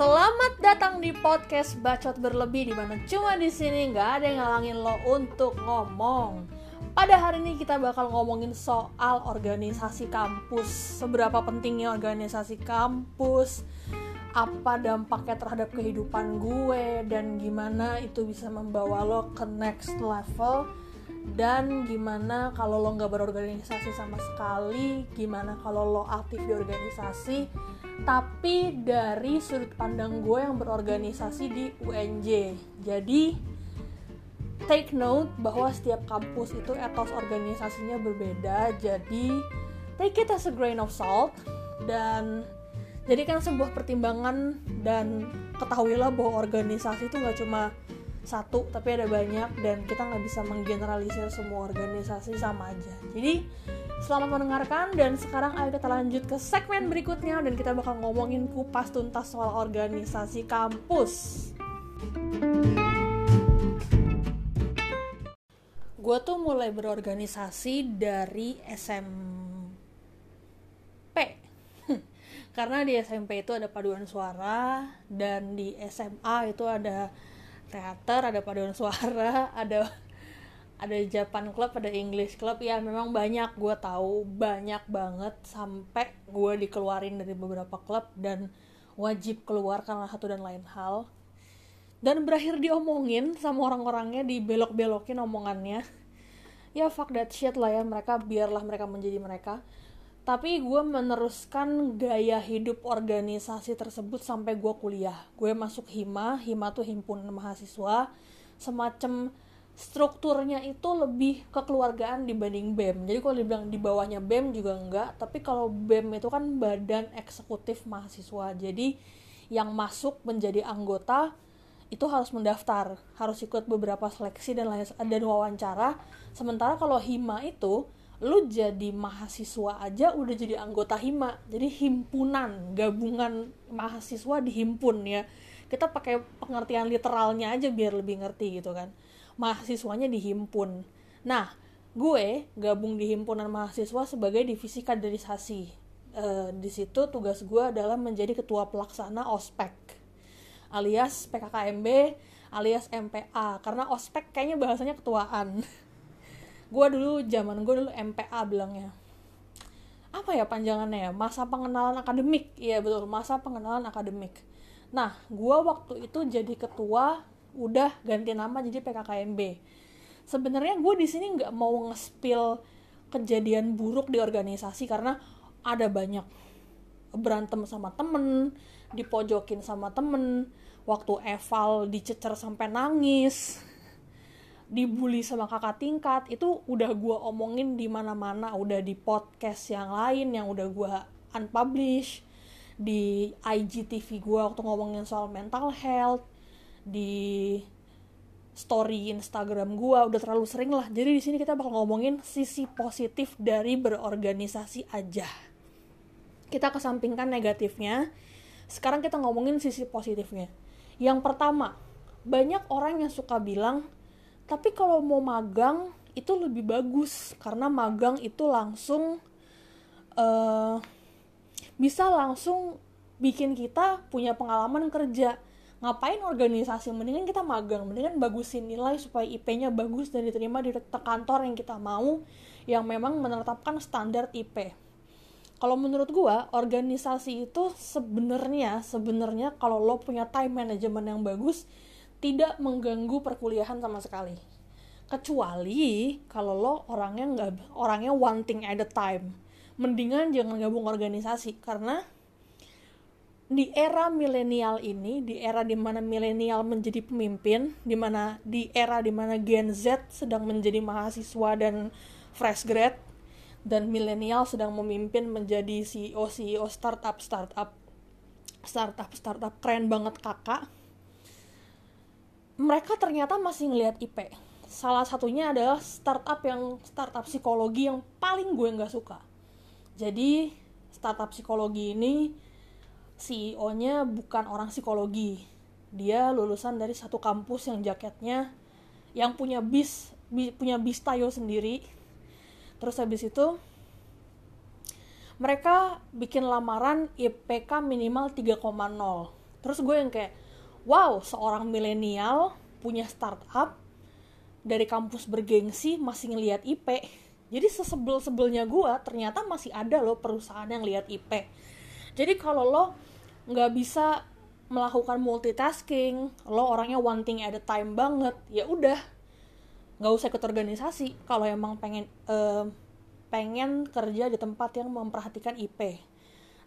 Selamat datang di podcast Bacot Berlebih di mana cuma di sini nggak ada yang ngalangin lo untuk ngomong. Pada hari ini kita bakal ngomongin soal organisasi kampus. Seberapa pentingnya organisasi kampus, apa dampaknya terhadap kehidupan gue? Dan gimana itu bisa membawa lo ke next level? Dan gimana kalau lo nggak berorganisasi sama sekali? Gimana kalau lo aktif di organisasi tapi dari sudut pandang gue yang berorganisasi di UNJ jadi take note bahwa setiap kampus itu etos organisasinya berbeda. Jadi take it as a grain of salt dan jadikan sebuah pertimbangan dan ketahuilah bahwa organisasi itu nggak cuma satu tapi ada banyak dan kita nggak bisa menggeneralisir semua organisasi sama aja. Jadi selamat mendengarkan dan sekarang ayo kita lanjut ke segmen berikutnya dan kita bakal ngomongin kupas tuntas soal organisasi kampus. Gue tuh mulai berorganisasi dari SMP karena di SMP itu ada paduan suara dan di SMA itu ada teater ada paduan suara ada ada Japan Club ada English Club. Ya memang banyak. Gue tahu banyak banget sampai gue dikeluarin dari beberapa klub dan wajib keluar karena satu dan lain hal. Dan berakhir diomongin sama orang-orangnya dibelok-belokin omongannya. Ya fuck that shit lah ya. Mereka biarlah mereka menjadi mereka. Tapi gue meneruskan gaya hidup organisasi tersebut sampai gue kuliah. Gue masuk hima. Hima tuh himpunan mahasiswa. Semacam strukturnya itu lebih kekeluargaan dibanding bem jadi kalau dibilang di bawahnya bem juga enggak tapi kalau bem itu kan badan eksekutif mahasiswa. Jadi yang masuk menjadi anggota itu harus mendaftar harus ikut beberapa seleksi dan dan wawancara. Sementara kalau hima itu lu jadi mahasiswa aja udah jadi anggota hima. Jadi himpunan gabungan mahasiswa dihimpun ya. Kita pakai pengertian literalnya aja biar lebih ngerti gitu kan mahasiswanya dihimpun. Nah gue gabung di himpunan mahasiswa sebagai divisi kaderisasi. E, di situ tugas gue adalah menjadi ketua pelaksana ospek alias PKKMB alias MPA karena ospek kayaknya bahasanya ketuaan. Gue dulu zaman gue dulu MPA bilangnya. Apa ya panjangannya ya? Masa pengenalan akademik. Iya betul. Masa pengenalan akademik. Nah gue waktu itu jadi ketua udah ganti nama jadi PKKMB sebenarnya gue di sini nggak mau ngespil kejadian buruk di organisasi karena ada banyak. Berantem sama temen dipojokin sama temen waktu eval dicecer sampai nangis dibully sama kakak tingkat itu udah gue omongin di mana-mana udah di podcast yang lain yang udah gue unpublish di IGTV gue waktu ngomongin soal mental health di story Instagram gue udah terlalu sering lah. Jadi di sini kita bakal ngomongin sisi positif dari berorganisasi aja. Kita kesampingkan negatifnya. Sekarang kita ngomongin sisi positifnya. Yang pertama banyak orang yang suka bilang tapi kalau mau magang itu lebih bagus. Karena magang itu langsung uh, bisa langsung bikin kita punya pengalaman kerja ngapain organisasi? Mendingan kita magang. Mendingan bagusin nilai supaya IP-nya bagus dan diterima di kantor yang kita mau yang memang menetapkan standar IP kalau menurut gua organisasi itu sebenarnya sebenarnya kalau lo punya time management yang bagus tidak mengganggu perkuliahan sama sekali. Kecuali kalau lo orangnya nggak orangnya one thing at a time. Mendingan jangan gabung organisasi karena di era milenial ini di era di mana milenial menjadi pemimpin di mana di era di mana Gen Z sedang menjadi mahasiswa dan fresh grad dan milenial sedang memimpin menjadi CEO CEO startup startup startup startup keren banget kakak. Mereka ternyata masih ngelihat IP salah satunya adalah startup yang startup psikologi yang paling gue nggak suka. Jadi startup psikologi ini CEO-nya bukan orang psikologi. Dia lulusan dari satu kampus yang jaketnya yang punya bis, bis punya bis tayo sendiri. Terus habis itu mereka bikin lamaran IPK minimal 3,0 terus gue yang kayak wow seorang milenial punya startup dari kampus bergengsi masih ngelihat IP jadi sesebel-sebelnya gue ternyata masih ada loh perusahaan yang lihat IP jadi kalau lo nggak bisa melakukan multitasking. Lo orangnya one thing at a time banget. Ya udah nggak usah ikut organisasi. Kalau emang pengen uh, pengen kerja di tempat yang memperhatikan IP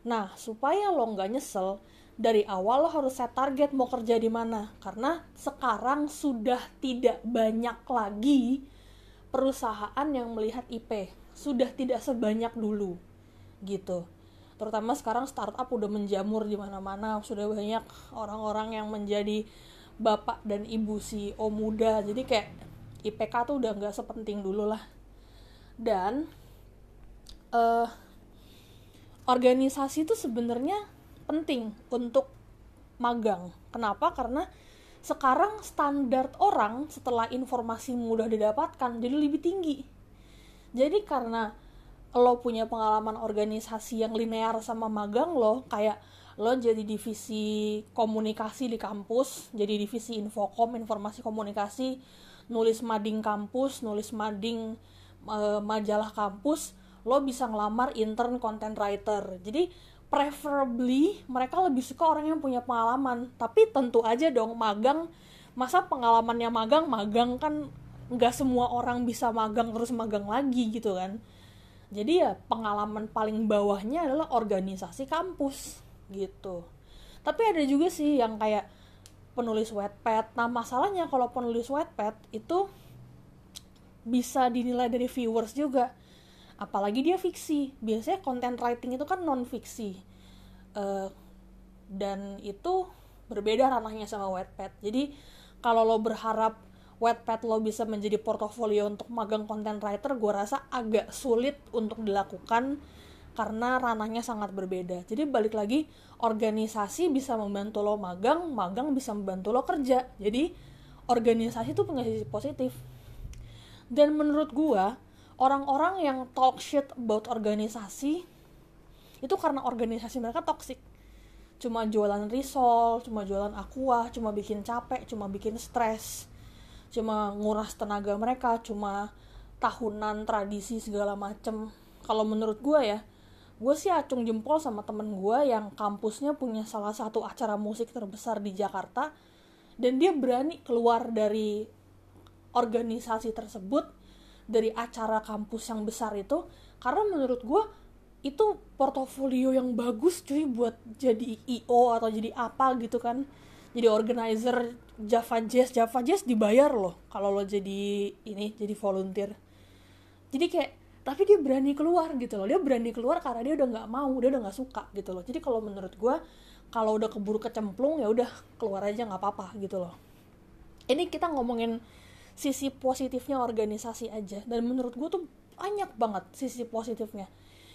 nah supaya lo nggak nyesel dari awal lo harus set target mau kerja di mana. Karena sekarang sudah tidak banyak lagi perusahaan yang melihat IP sudah tidak sebanyak dulu. Gitu terutama sekarang startup udah menjamur di mana-mana. Sudah banyak orang-orang yang menjadi bapak dan ibu CEO muda. Jadi kayak IPK tuh udah nggak sepenting dulu lah. Dan uh, organisasi itu sebenarnya penting untuk magang. Kenapa? Karena sekarang standar orang setelah informasi mudah didapatkan jadi lebih tinggi. Jadi karena lo punya pengalaman organisasi yang linear sama magang lo kayak lo jadi divisi komunikasi di kampus jadi divisi infokom informasi komunikasi nulis mading kampus nulis mading e, majalah kampus lo bisa ngelamar intern content writer. Jadi preferably mereka lebih suka orang yang punya pengalaman. Tapi tentu aja dong magang masa pengalamannya magang magang kan nggak semua orang bisa magang terus magang lagi gitu kan jadi ya pengalaman paling bawahnya adalah organisasi kampus gitu. Tapi ada juga sih yang kayak penulis wetpad nah masalahnya kalau penulis wetpad itu bisa dinilai dari viewers juga. Apalagi dia fiksi. Biasanya content writing itu kan non fiksi uh, dan itu berbeda ranahnya sama Wattpad. Jadi kalau lo berharap Wattpad lo bisa menjadi portofolio untuk magang content writer gue rasa agak sulit untuk dilakukan karena ranahnya sangat berbeda. Jadi balik lagi organisasi bisa membantu lo magang magang bisa membantu lo kerja. Jadi organisasi itu punya sisi positif. Dan menurut gue orang-orang yang talk shit about organisasi itu karena organisasi mereka toxic. Cuma jualan risol cuma jualan aqua cuma bikin capek cuma bikin stres cuma nguras tenaga mereka cuma tahunan tradisi segala macem. Kalau menurut gue ya gue sih acung jempol sama temen gue yang kampusnya punya salah satu acara musik terbesar di Jakarta dan dia berani keluar dari organisasi tersebut dari acara kampus yang besar itu karena menurut gue itu portofolio yang bagus cuy buat jadi IO atau jadi apa gitu kan jadi organizer Java Jazz. Java Jazz dibayar loh kalau lo jadi ini jadi volunteer. Jadi kayak tapi dia berani keluar gitu loh. Dia berani keluar karena dia udah nggak mau dia udah nggak suka gitu loh. Jadi kalau menurut gue kalau udah keburu kecemplung ya udah keluar aja nggak apa-apa gitu loh. Ini kita ngomongin sisi positifnya organisasi aja. Dan menurut gue tuh banyak banget sisi positifnya.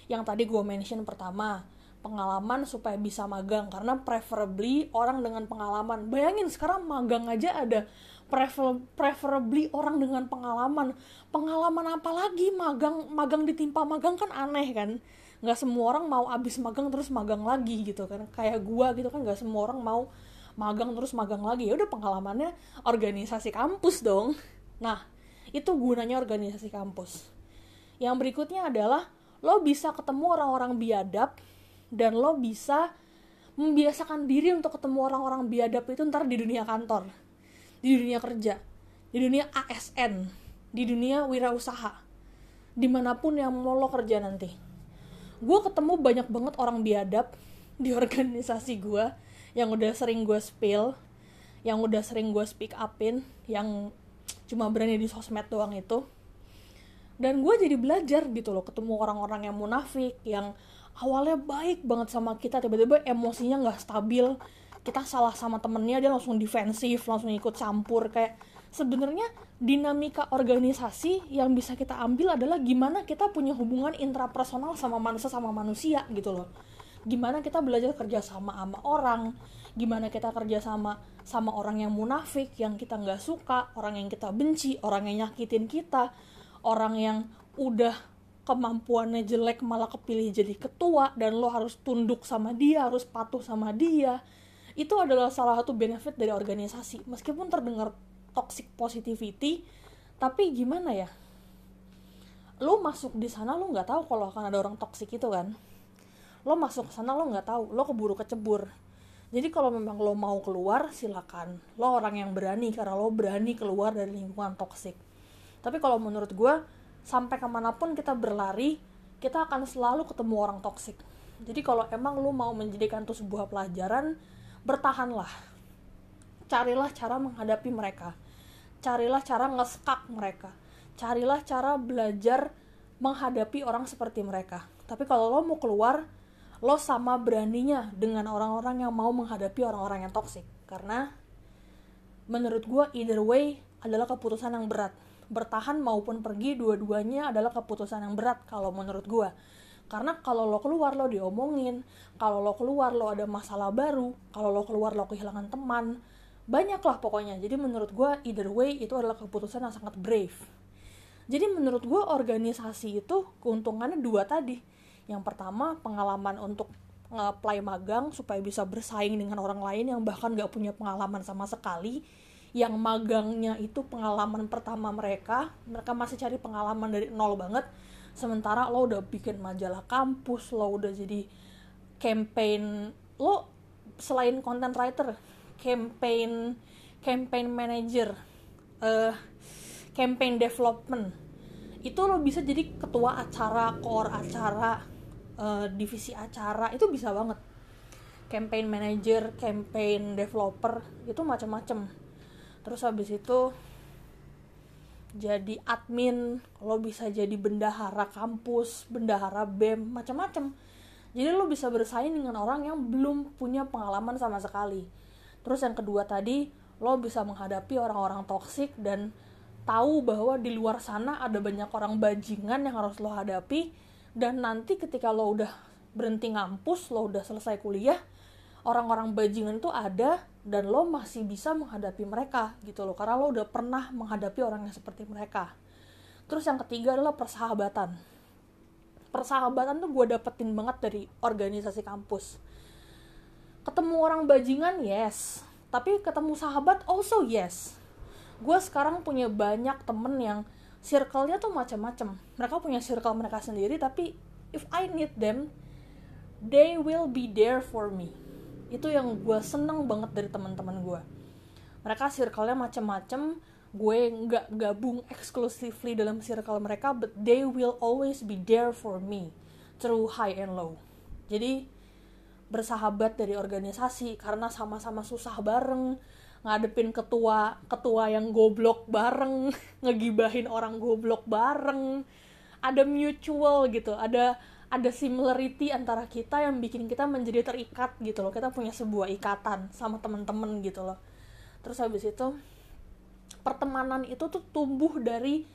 Yang tadi gue mention pertama pengalaman supaya bisa magang karena preferably orang dengan pengalaman. Bayangin sekarang magang aja ada prefer preferably orang dengan pengalaman. Pengalaman apa lagi? Magang magang ditimpa magang kan aneh kan? Nggak semua orang mau abis magang terus magang lagi gitu kan. Kayak gua gitu kan nggak semua orang mau magang terus magang lagi. Ya udah pengalamannya organisasi kampus dong. Nah itu gunanya organisasi kampus. Yang berikutnya adalah lo bisa ketemu orang-orang biadab dan lo bisa membiasakan diri untuk ketemu orang-orang biadab itu ntar di dunia kantor di dunia kerja di dunia ASN di dunia wirausaha di mana pun yang mau lo kerja nanti. Gue ketemu banyak banget orang biadab di organisasi gue yang udah sering gue spill yang udah sering gue speak upin yang cuma berani di sosmed doang itu. Dan gue jadi belajar gitu loh ketemu orang-orang yang munafik yang awalnya baik banget sama kita tiba-tiba emosinya nggak stabil. Kita salah sama temennya dia langsung defensif langsung ikut campur. Kayak sebenarnya dinamika organisasi yang bisa kita ambil adalah gimana kita punya hubungan intrapersonal sama manusia sama manusia gitu loh. Gimana kita belajar kerja sama sama orang gimana kita kerja sama sama orang yang munafik yang kita nggak suka orang yang kita benci orang yang nyakitin kita orang yang udah kemampuannya jelek malah kepilih jadi ketua dan lo harus tunduk sama dia harus patuh sama dia itu adalah salah satu benefit dari organisasi. Meskipun terdengar toxic positivity tapi gimana ya? Lo masuk di sana lo nggak tahu kalau akan ada orang toxic itu kan? Lo masuk ke sana lo nggak tahu. Lo keburu kecebur. Jadi kalau memang lo mau keluar silakan. Lo orang yang berani karena lo berani keluar dari lingkungan toksik tapi kalau menurut gue sampai ke mana pun kita berlari kita akan selalu ketemu orang toksik jadi kalau emang lo mau menjadikan itu sebuah pelajaran bertahanlah. Carilah cara menghadapi mereka. Carilah cara ngeskak mereka. Carilah cara belajar menghadapi orang seperti mereka. Tapi kalau lo mau keluar lo sama beraninya dengan orang-orang yang mau menghadapi orang-orang yang toksik karena menurut gue either way adalah keputusan yang berat bertahan maupun pergi dua-duanya adalah keputusan yang berat kalau menurut gue karena kalau lo keluar lo diomongin. Kalau lo keluar lo ada masalah baru. Kalau lo keluar lo kehilangan teman. Banyak lah pokoknya. Jadi menurut gue either way itu adalah keputusan yang sangat brave. Jadi menurut gue organisasi itu keuntungannya dua tadi. Yang pertama pengalaman untuk nge-apply magang supaya bisa bersaing dengan orang lain yang bahkan gak punya pengalaman sama sekali yang magangnya itu pengalaman pertama mereka. Mereka masih cari pengalaman dari nol banget. Sementara lo udah bikin majalah kampus lo udah jadi campaign lo selain content writer campaign campaign manager uh, campaign development itu lo bisa jadi ketua acara core acara uh, divisi acara itu bisa banget. Campaign manager campaign developer itu macam-macam terus habis itu jadi admin lo bisa jadi bendahara kampus bendahara bem macam-macam. Jadi lo bisa bersaing dengan orang yang belum punya pengalaman sama sekali. Terus yang kedua tadi lo bisa menghadapi orang-orang toksik dan tahu bahwa di luar sana ada banyak orang bajingan yang harus lo hadapi. Dan nanti ketika lo udah berhenti ngampus lo udah selesai kuliah orang-orang bajingan itu ada dan lo masih bisa menghadapi mereka gitu loh. Karena lo udah pernah menghadapi orang yang seperti mereka. Terus yang ketiga adalah persahabatan. Persahabatan tuh gue dapetin banget dari organisasi kampus. Ketemu orang bajingan yes. Tapi ketemu sahabat also yes. Gue sekarang punya banyak temen yang circle-nya tuh macam-macam mereka punya circle mereka sendiri tapi if I need them they will be there for me itu yang gue seneng banget dari teman-teman gue mereka circle-nya macam-macam gue nggak gabung exclusively dalam circle mereka but they will always be there for me through high and low. Jadi bersahabat dari organisasi karena sama-sama susah bareng ngadepin ketua ketua yang goblok bareng ngegibahin orang goblok bareng. Ada mutual gitu ada ada similarity antara kita yang bikin kita menjadi terikat gitu loh. Kita punya sebuah ikatan sama temen-temen gitu loh. Terus habis itu pertemanan itu tuh tumbuh dari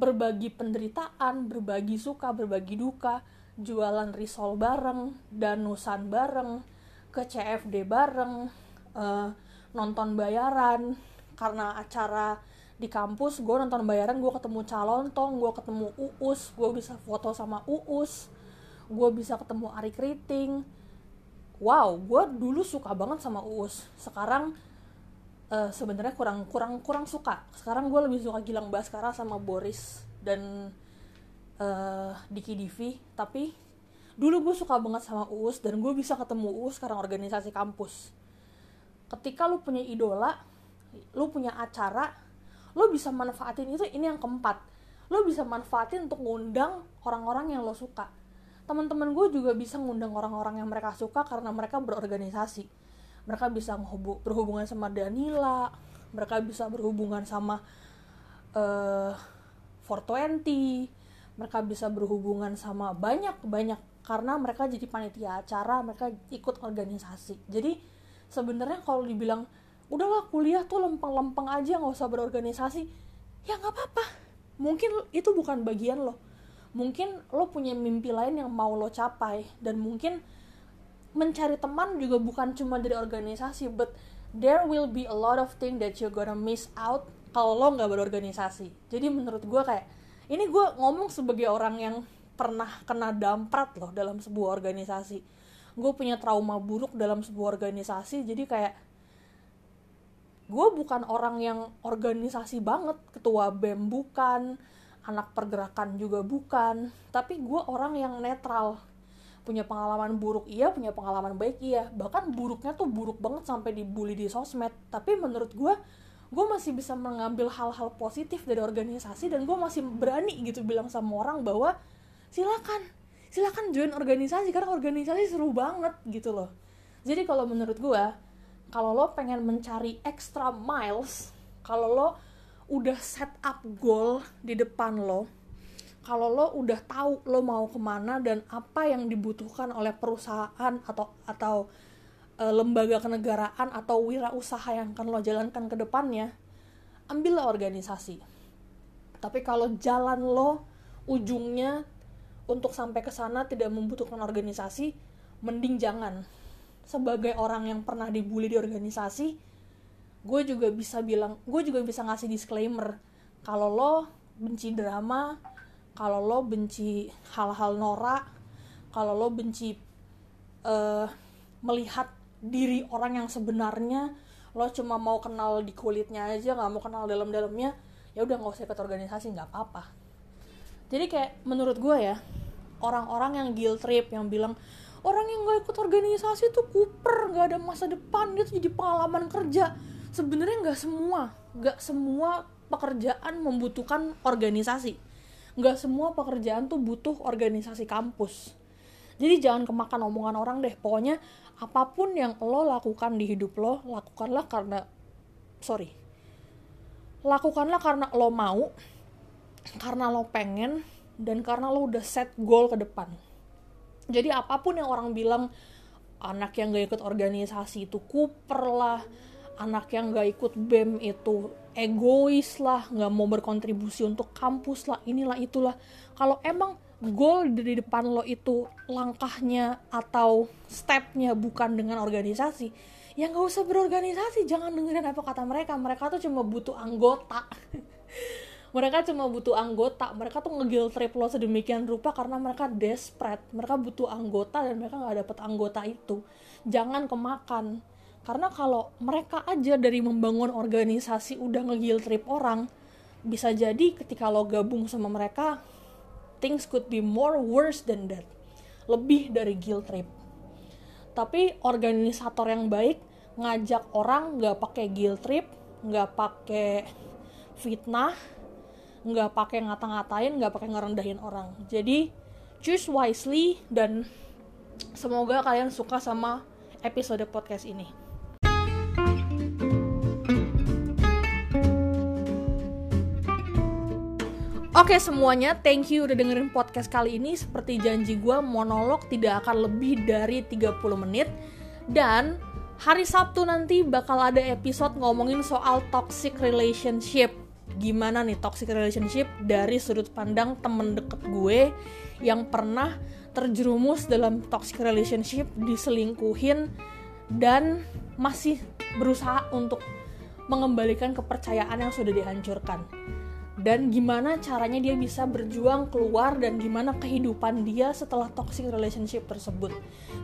berbagi penderitaan berbagi suka berbagi duka jualan risol bareng danusan bareng ke CFD bareng uh, nonton bayaran karena acara di kampus gue nonton bayaran gue ketemu calon tong gue ketemu uus gue bisa foto sama uus gue bisa ketemu Ari Kriting wow gue dulu suka banget sama uus. Sekarang uh, sebenarnya kurang kurang kurang suka. Sekarang gue lebih suka Gilang Baskara sama Boris dan uh, Diki Divi. Tapi dulu gue suka banget sama uus dan gue bisa ketemu uus sekarang organisasi kampus. Ketika lu punya idola lu punya acara lu bisa manfaatin itu ini yang keempat. Lu bisa manfaatin untuk ngundang orang-orang yang lo suka. Teman-teman gue juga bisa ngundang orang-orang yang mereka suka karena mereka berorganisasi. Mereka bisa berhubungan sama Danila mereka bisa berhubungan sama uh, 420 mereka bisa berhubungan sama banyak banyak. Karena mereka jadi panitia acara mereka ikut organisasi. Jadi sebenarnya kalau dibilang udahlah kuliah tuh lempeng-lempeng aja nggak usah berorganisasi. Ya nggak apa-apa. Mungkin itu bukan bagian lo. Mungkin lo punya mimpi lain yang mau lo capai. Dan mungkin mencari teman juga bukan cuma dari organisasi but there will be a lot of thing that you gonna miss out kalau lo nggak berorganisasi. Jadi menurut gue kayak ini gue ngomong sebagai orang yang pernah kena damprat loh dalam sebuah organisasi. Gue punya trauma buruk dalam sebuah organisasi jadi kayak gue bukan orang yang organisasi banget. Ketua bem bukan anak pergerakan juga bukan. Tapi gue orang yang netral. Punya pengalaman buruk iya punya pengalaman baik iya. Bahkan buruknya tuh buruk banget sampai dibully di sosmed. Tapi menurut gue gue masih bisa mengambil hal-hal positif dari organisasi dan gue masih berani gitu bilang sama orang bahwa silakan silakan join organisasi karena organisasi seru banget gitu loh. Jadi kalau menurut gue kalau lo pengen mencari extra miles kalau lo udah set up goal di depan lo kalau lo udah tahu lo mau ke mana dan apa yang dibutuhkan oleh perusahaan atau atau e, lembaga kenegaraan atau wirausaha yang akan lo jalankan ke depannya ambillah organisasi. Tapi kalau jalan lo ujungnya untuk sampai ke sana tidak membutuhkan organisasi mending jangan sebagai orang yang pernah dibully di organisasi gue juga bisa bilang gue juga bisa ngasih disclaimer. Kalau lo benci drama kalau lo benci hal-hal norak kalau lo benci uh, melihat diri orang yang sebenarnya lo cuma mau kenal di kulitnya aja nggak mau kenal dalam-dalamnya ya udah nggak usah ikut organisasi nggak apa-apa. Jadi kayak menurut gue ya orang-orang yang guilt trip yang bilang orang yang gak ikut organisasi tuh kuper nggak ada masa depan dia tuh jadi pengalaman kerja. Sebenarnya nggak semua nggak semua pekerjaan membutuhkan organisasi. Nggak semua pekerjaan tuh butuh organisasi kampus. Jadi jangan kemakan omongan orang deh pokoknya apa pun yang lo lakukan di hidup lo lakukanlah karena sorry lakukanlah karena lo mau karena lo pengen dan karena lo udah set goal ke depan jadi apa pun yang orang bilang anak yang gak ikut organisasi itu kuper lah anak yang gak ikut bem itu egois lah nggak mau berkontribusi untuk kampus lah inilah itulah. Kalau emang goal di depan lo itu langkahnya atau stepnya bukan dengan organisasi ya nggak usah berorganisasi jangan dengerin apa kata mereka. Mereka tuh cuma butuh anggota mereka cuma butuh anggota mereka tuh ngegil trip lo sedemikian rupa karena mereka desperate. Mereka butuh anggota dan mereka nggak dapet anggota itu. Jangan kemakan. Karena kalau mereka aja dari membangun organisasi udah ngegil trip orang bisa jadi ketika lo gabung sama mereka things could be more worse than that. Lebih dari guilt trip. Tapi organisator yang baik ngajak orang nggak pakai guilt trip nggak pakai fitnah nggak pakai ngata-ngatain nggak pakai ngerendahin orang. Jadi choose wisely dan semoga kalian suka sama episode podcast ini. Oke semuanya, thank you udah dengerin podcast kali ini. Seperti janji gue, monolog tidak akan lebih dari 30 menit. Dan hari Sabtu nanti bakal ada episode ngomongin soal toxic relationship gimana nih toxic relationship dari sudut pandang temen deket gue yang pernah terjerumus dalam toxic relationship diselingkuhin dan masih berusaha untuk mengembalikan kepercayaan yang sudah dihancurkan dan gimana caranya dia bisa berjuang keluar dan gimana kehidupan dia setelah toxic relationship tersebut.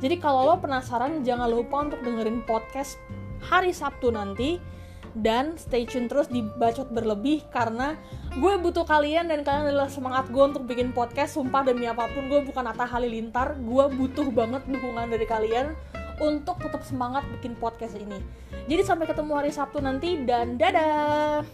Jadi kalau lo penasaran jangan lupa untuk dengerin podcast hari Sabtu nanti dan stay tune terus di bacot berlebih karena gue butuh kalian dan kalian adalah semangat gue untuk bikin podcast sumpah demi apa pun gue bukan Atta Halilintar. Gue butuh banget dukungan dari kalian untuk tetap semangat bikin podcast ini. Jadi sampai ketemu hari Sabtu nanti dan dadah